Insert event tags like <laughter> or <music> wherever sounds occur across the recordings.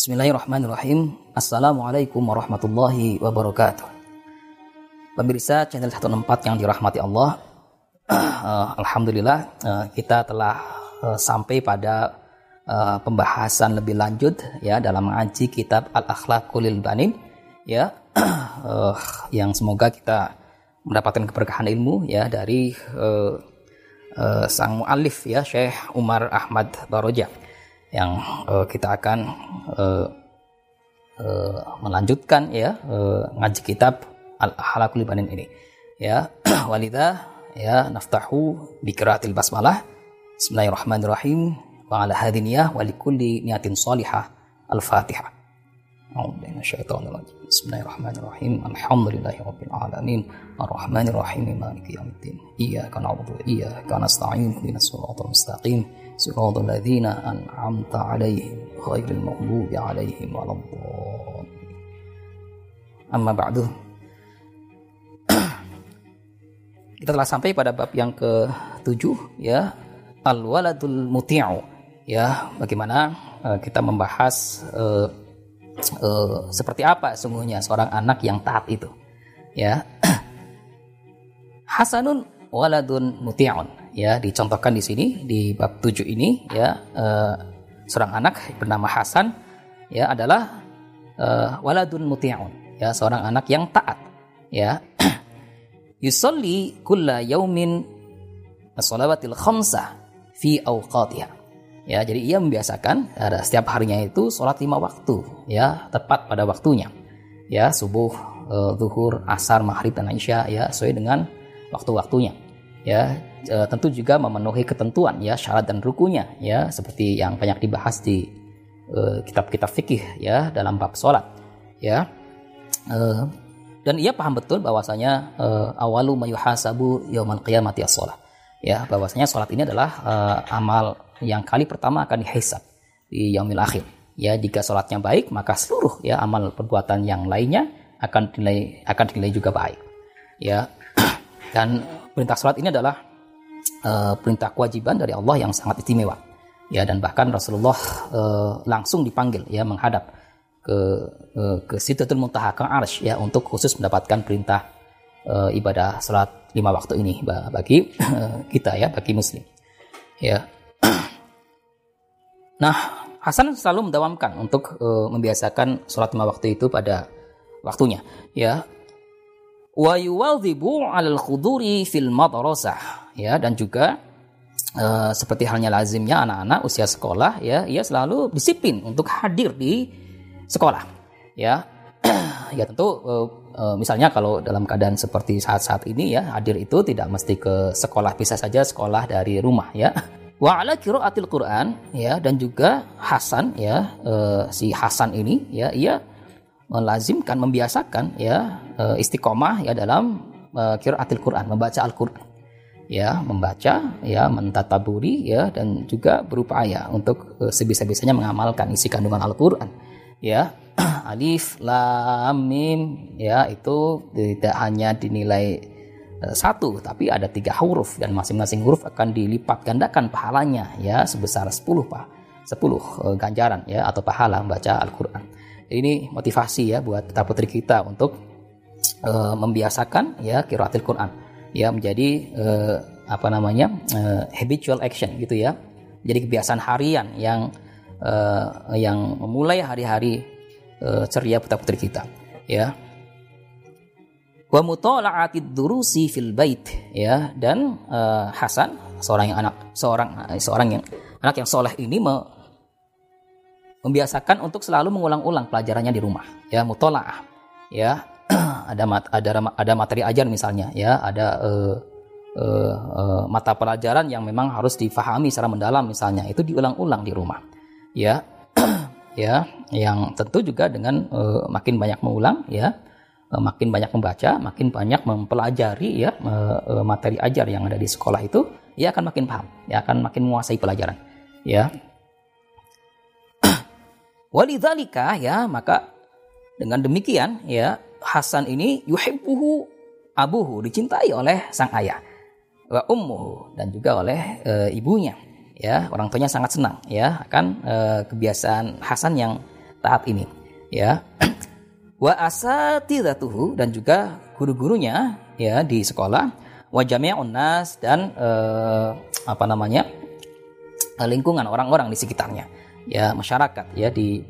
Bismillahirrahmanirrahim. Assalamualaikum warahmatullahi wabarakatuh. Pemirsa channel 14 yang dirahmati Allah. Uh, <clears throat> Alhamdulillah uh, kita telah uh, sampai pada uh, pembahasan lebih lanjut ya dalam mengaji kitab Al-Akhlaqul Banin ya uh, <clears throat> yang semoga kita mendapatkan keberkahan ilmu ya dari uh, uh, sang muallif ya Syekh Umar Ahmad Baroja yang uh, kita akan uh, uh, melanjutkan ya uh, ngaji kitab al halakul banin ini ya <clears throat> walida ya naftahu bi qiraatil basmalah bismillahirrahmanirrahim wa ala hadiniyah wa likulli niyatin salihah al-fatihah Bismillahirrahmanirrahim. Alhamdulillahirabbil alamin. Arrahmanir rahim. Maliki yaumiddin. Iyyaka na'budu wa iyyaka nasta'in. Ihdinas siratal mustaqim. Siratal ladzina an'amta 'alaihim ghairil maghdubi 'alaihim waladdallin. Amma ba'du. <clears throat> Kita telah sampai pada bab yang ke-7 ya. Al-waladul muti'u. Ya, bagaimana uh, kita membahas uh, uh, seperti apa sungguhnya seorang anak yang taat itu. Ya. <clears throat> Hasanun waladun muti'un. Ya, dicontohkan di sini di bab 7 ini ya uh, seorang anak bernama Hasan ya adalah uh, waladun muti'un. Ya, seorang anak yang taat. Ya. <clears throat> Yusalli kulla yaumin as-salawatil khamsah fi awqatiha Ya, jadi ia membiasakan ada setiap harinya itu sholat lima waktu, ya tepat pada waktunya. Ya, subuh, uh, zuhur, asar, maghrib dan isya, ya sesuai dengan waktu-waktunya. Ya, uh, tentu juga memenuhi ketentuan ya syarat dan rukunya, ya seperti yang banyak dibahas di uh, kitab-kitab fikih ya dalam bab sholat. Ya, uh, dan ia paham betul bahwasanya uh, awalu mayuhasabu yaumal qiyamati as-sholat. Ya, bahwasanya sholat ini adalah uh, amal yang kali pertama akan dihisab di yaumil akhir. Ya, jika sholatnya baik, maka seluruh ya amal perbuatan yang lainnya akan dinilai akan dinilai juga baik. Ya, dan perintah sholat ini adalah uh, perintah kewajiban dari Allah yang sangat istimewa. Ya, dan bahkan Rasulullah uh, langsung dipanggil ya menghadap ke uh, ke Sidratul Muntaha ke Arsh ya untuk khusus mendapatkan perintah uh, ibadah sholat lima waktu ini bagi uh, <clears throat> kita ya bagi muslim. Ya, <clears throat> Nah, Hasan selalu mendawamkan untuk uh, membiasakan sholat lima waktu itu pada waktunya. Ya, wa yuwadhibu 'alal khuduri fil madrasah. Ya, dan juga uh, seperti halnya lazimnya anak-anak usia sekolah, ya, ia selalu disiplin untuk hadir di sekolah. Ya, <clears throat> ya tentu uh, uh, misalnya kalau dalam keadaan seperti saat-saat ini ya hadir itu tidak mesti ke sekolah bisa saja sekolah dari rumah ya wa ala qiraatil Quran ya dan juga Hasan ya uh, si Hasan ini ya ia melazimkan membiasakan ya uh, istiqomah ya dalam uh, qiraatil Quran membaca Al-Qur'an. Ya membaca ya mentataburi ya dan juga berupaya untuk uh, sebisa-bisanya mengamalkan isi kandungan Al-Qur'an. Ya <clears throat> alif lam mim ya itu tidak hanya dinilai Eh, satu, tapi ada tiga huruf dan masing-masing huruf akan dilipat gandakan pahalanya ya sebesar 10 pak. 10 uh, ganjaran ya atau pahala membaca Al-Qur'an. Ini motivasi ya buat kita putri kita untuk uh, membiasakan ya kiraatil Quran. Ya menjadi uh, apa namanya uh, habitual action gitu ya. Jadi kebiasaan harian yang uh, yang memulai hari-hari uh, ceria putra putri kita ya. Wa mutala'atid durusi fil bait ya. Dan uh, Hasan seorang yang anak seorang seorang yang anak yang soleh ini membiasakan untuk selalu mengulang-ulang pelajarannya di rumah ya mutola'ah ya <clears throat> ada mat, ada ada materi ajar misalnya ya ada uh, uh, uh, mata pelajaran yang memang harus difahami secara mendalam misalnya itu diulang-ulang di rumah ya <clears throat> ya yang tentu juga dengan uh, makin banyak mengulang ya Eh, makin banyak membaca, makin banyak mempelajari ya eh, eh, materi ajar yang ada di sekolah itu, ia akan makin paham, ia akan makin menguasai pelajaran. Ya. Walidzalika ya, maka dengan demikian ya Hasan ini yuhibbuhu abuhu dicintai oleh sang ayah wa ummuhu dan juga oleh e, ibunya ya. Orang tuanya sangat senang ya akan e, kebiasaan Hasan yang taat ini ya. <clears throat> Wa asatidatuhu dan juga guru-gurunya ya di sekolah. Wa jami'un nas dan uh, apa namanya lingkungan orang-orang di sekitarnya ya masyarakat ya di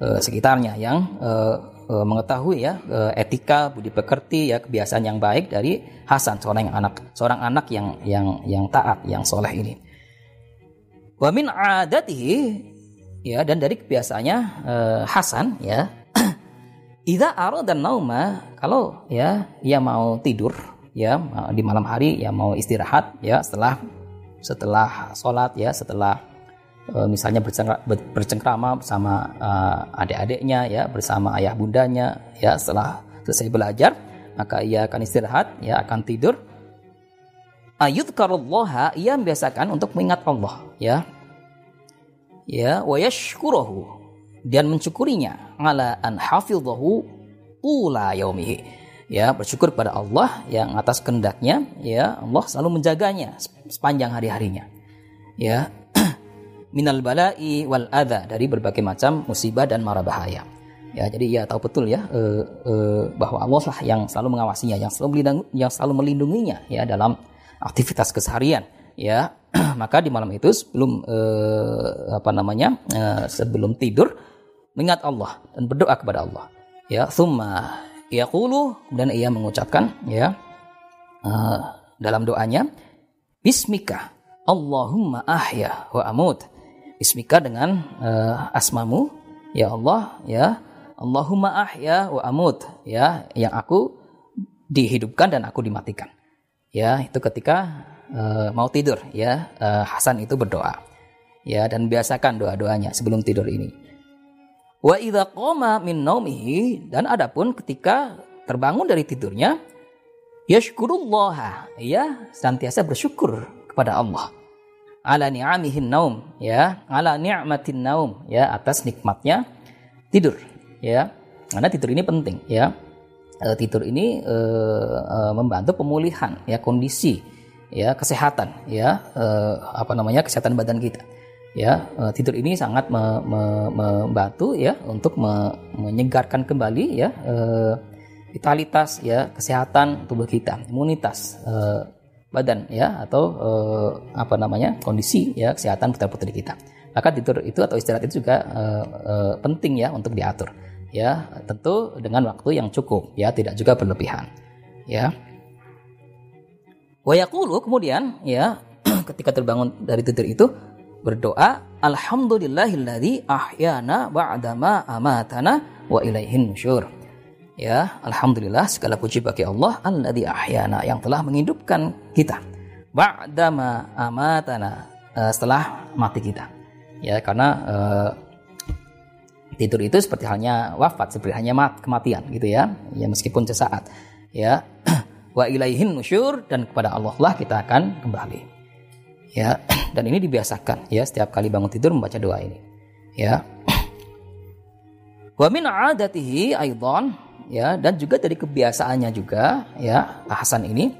uh, sekitarnya yang uh, uh, mengetahui ya uh, etika budi pekerti ya kebiasaan yang baik dari Hasan seorang yang anak seorang anak yang yang yang taat yang soleh ini. Wa min adatihi ya dan dari kebiasaannya uh, Hasan ya <clears throat> Idza dan nauma kalau ya ia mau tidur ya di malam hari ya mau istirahat ya setelah setelah sholat ya setelah misalnya bercengkrama bersama uh, adik-adiknya ya bersama ayah bundanya ya setelah selesai belajar maka ia akan istirahat ya akan tidur. Ayat karullaha ia membiasakan untuk mengingat Allah ya. Ya wa dan mensyukurinya. Ala an hafidhahu ula yaumihi. Ya bersyukur pada Allah yang atas kehendaknya ya Allah selalu menjaganya sepanjang hari-harinya. Ya minal bala'i wal adha dari berbagai macam musibah dan mara bahaya. Ya jadi ya tahu betul ya uh, uh, bahwa Allah lah yang selalu mengawasinya yang selalu melindungi, yang selalu melindunginya ya dalam aktivitas keseharian ya. <clears throat> Maka di malam itu sebelum uh, apa namanya uh, sebelum tidur mengingat Allah dan berdoa kepada Allah ya. Summa Yaqulu dan ia mengucapkan ya uh, dalam doanya Bismika Allahumma ahya wa amut. Bismika dengan uh, asmamu ya Allah ya Allahumma ahya wa amut ya yang aku dihidupkan dan aku dimatikan. Ya, itu ketika uh, mau tidur ya uh, Hasan itu berdoa. Ya, dan biasakan doa-doanya sebelum tidur ini. Wa idza qama min naumihi dan adapun ketika terbangun dari tidurnya yashkurullah ya senantiasa bersyukur kepada Allah ala ni'amihin naum ya. Ala ni'matin naum ya atas nikmatnya tidur ya. Karena tidur ini penting ya. E, tidur ini e, e, membantu pemulihan ya kondisi ya kesehatan ya. E, apa namanya kesehatan badan kita ya. Uh, tidur ini sangat me, me, membantu ya untuk me, menyegarkan kembali ya uh, vitalitas ya kesehatan tubuh kita imunitas uh, badan ya atau uh, apa namanya kondisi ya kesehatan putra putri kita. Maka tidur itu atau istirahat itu juga uh, uh, penting ya untuk diatur ya. Tentu dengan waktu yang cukup ya tidak juga berlebihan ya. Wayakulu kemudian ya <clears throat> ketika terbangun dari tidur itu berdoa alhamdulillahilladzi ahyana ba'dama amatana wa ilaihin nusyur. Ya, alhamdulillah segala puji bagi Allah alladzi ahyana yang telah menghidupkan kita ba'dama amatana uh, setelah mati kita. Ya, karena uh, tidur itu seperti halnya wafat, seperti hanya mat, kematian gitu ya. Ya meskipun sesaat. Ya. <clears throat> wa ilaihin nusyur dan kepada Allah lah kita akan kembali ya <clears throat> dan ini dibiasakan ya setiap kali bangun tidur membaca doa ini ya <clears throat> wa min adatihi aidan ya dan juga dari kebiasaannya juga ya Hasan ini.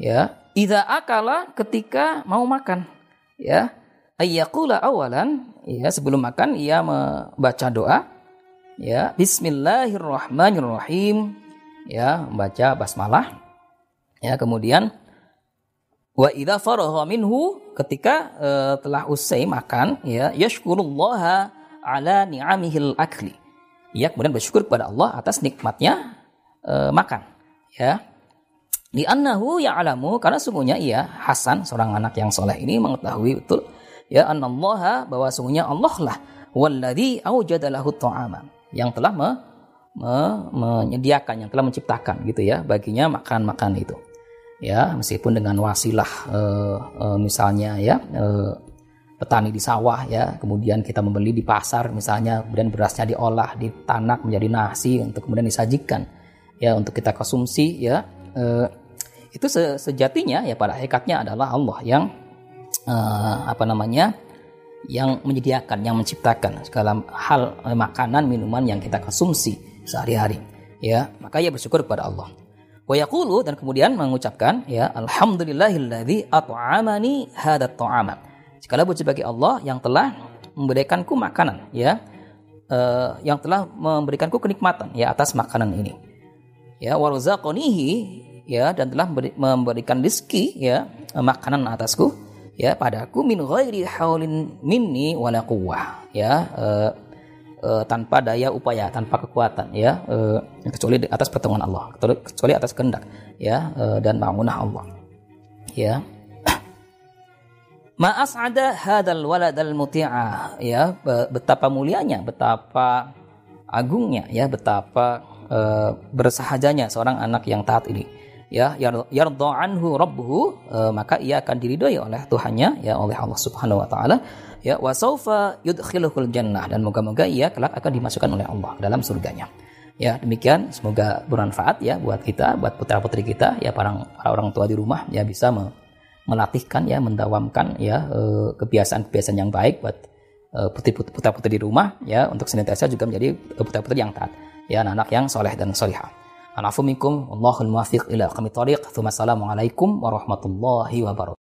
Ya idza akala ketika mau makan. Ya ayyakula awalan ya sebelum makan ia membaca doa. Ya bismillahirrahmanirrahim ya membaca basmalah. Ya kemudian Wa idza faragha minhu ketika uh, telah usai makan ya yashkurullaha ala ni'amihil akli. Ya kemudian bersyukur kepada Allah atas nikmatnya uh, makan. Ya. Di annahu ya'lamu karena sungguhnya ia Hasan seorang anak yang soleh ini mengetahui betul ya anallaha bahwa sungguhnya Allah lah walladzi aujada lahu ta'ama yang telah me, me, menyediakan yang telah menciptakan gitu ya baginya makan-makan itu. Ya meskipun dengan wasilah uh, uh, misalnya ya uh, petani di sawah ya. Kemudian kita membeli di pasar misalnya kemudian berasnya diolah ditanak menjadi nasi untuk kemudian disajikan ya untuk kita konsumsi ya. Uh, itu se sejatinya ya pada hakikatnya adalah Allah yang uh, apa namanya yang menyediakan yang menciptakan segala hal makanan minuman yang kita konsumsi sehari-hari ya. Maka ia bersyukur kepada Allah. Dan kemudian mengucapkan ya alhamdulillahilladzi at'amani hadat ta'ama. Segala puji bagi Allah yang telah memberikanku makanan ya. uh, yang telah memberikanku kenikmatan ya atas makanan ini. Ya warzaqanihi ya dan telah memberikan rezeki ya makanan atasku ya padaku min ghairi haulin minni wala quwwah ya uh, uh, tanpa daya upaya tanpa kekuatan ya uh, kecuali atas pertolongan Allah kecuali atas kehendak ya uh, dan bangunah Allah ya Ma as'ada hadal waladal muti'ah ya betapa mulianya betapa agungnya ya betapa uh, bersahajanya seorang anak yang taat ini ya yardha anhu rabbuhu uh, maka ia akan diridhoi oleh Tuhannya ya oleh Allah Subhanahu wa taala ya wa saufa yudkhiluhul jannah dan moga-moga ia kelak akan dimasukkan oleh Allah dalam surganya. Ya demikian semoga bermanfaat ya buat kita buat putra-putri kita ya para, para orang tua di rumah ya bisa melatihkan ya mendawamkan ya eh, kebiasaan-kebiasaan yang baik buat eh, putra-putri di rumah ya untuk senantiasa juga menjadi putra-putri yang taat ya anak-anak yang soleh dan solihah. Anafumikum Allahul muwafiq ila qamit tariq. Assalamualaikum warahmatullahi wabarakatuh.